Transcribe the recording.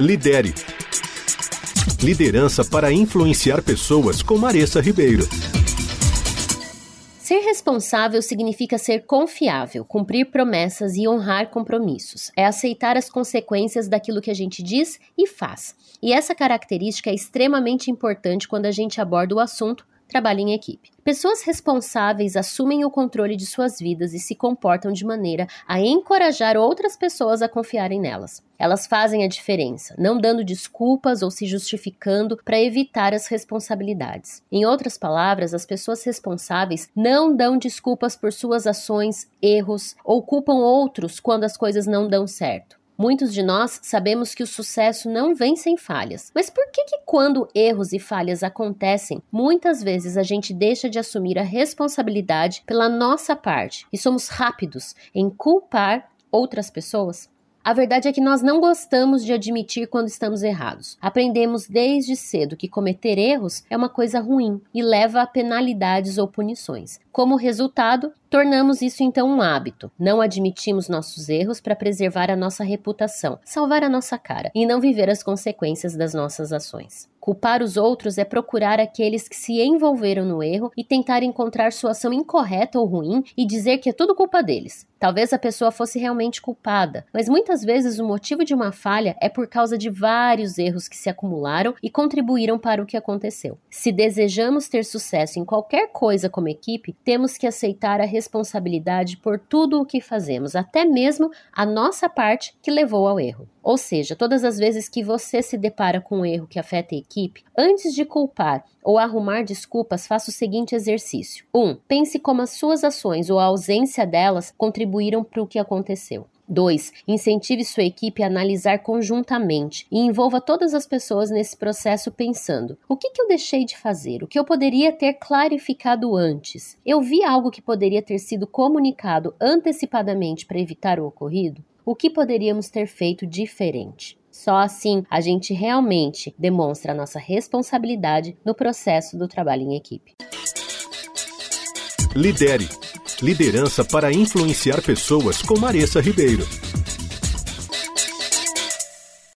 Lidere. Liderança para influenciar pessoas com Maressa Ribeiro. Ser responsável significa ser confiável, cumprir promessas e honrar compromissos. É aceitar as consequências daquilo que a gente diz e faz. E essa característica é extremamente importante quando a gente aborda o assunto trabalho em equipe. Pessoas responsáveis assumem o controle de suas vidas e se comportam de maneira a encorajar outras pessoas a confiarem nelas. Elas fazem a diferença, não dando desculpas ou se justificando para evitar as responsabilidades. Em outras palavras, as pessoas responsáveis não dão desculpas por suas ações, erros ou culpam outros quando as coisas não dão certo. Muitos de nós sabemos que o sucesso não vem sem falhas. Mas por que, que quando erros e falhas acontecem, muitas vezes a gente deixa de assumir a responsabilidade pela nossa parte e somos rápidos em culpar outras pessoas? A verdade é que nós não gostamos de admitir quando estamos errados. Aprendemos desde cedo que cometer erros é uma coisa ruim e leva a penalidades ou punições. Como resultado, tornamos isso então um hábito. Não admitimos nossos erros para preservar a nossa reputação, salvar a nossa cara e não viver as consequências das nossas ações. Culpar os outros é procurar aqueles que se envolveram no erro e tentar encontrar sua ação incorreta ou ruim e dizer que é tudo culpa deles. Talvez a pessoa fosse realmente culpada, mas muitas vezes o motivo de uma falha é por causa de vários erros que se acumularam e contribuíram para o que aconteceu. Se desejamos ter sucesso em qualquer coisa como equipe, temos que aceitar a responsabilidade por tudo o que fazemos, até mesmo a nossa parte que levou ao erro. Ou seja, todas as vezes que você se depara com um erro que afeta a equipe, antes de culpar ou arrumar desculpas, faça o seguinte exercício: 1. Um, pense como as suas ações ou a ausência delas contribuíram para o que aconteceu. 2. Incentive sua equipe a analisar conjuntamente e envolva todas as pessoas nesse processo pensando: o que, que eu deixei de fazer? O que eu poderia ter clarificado antes? Eu vi algo que poderia ter sido comunicado antecipadamente para evitar o ocorrido? O que poderíamos ter feito diferente? Só assim a gente realmente demonstra a nossa responsabilidade no processo do trabalho em equipe. Lidere. Liderança para influenciar pessoas com Maressa Ribeiro.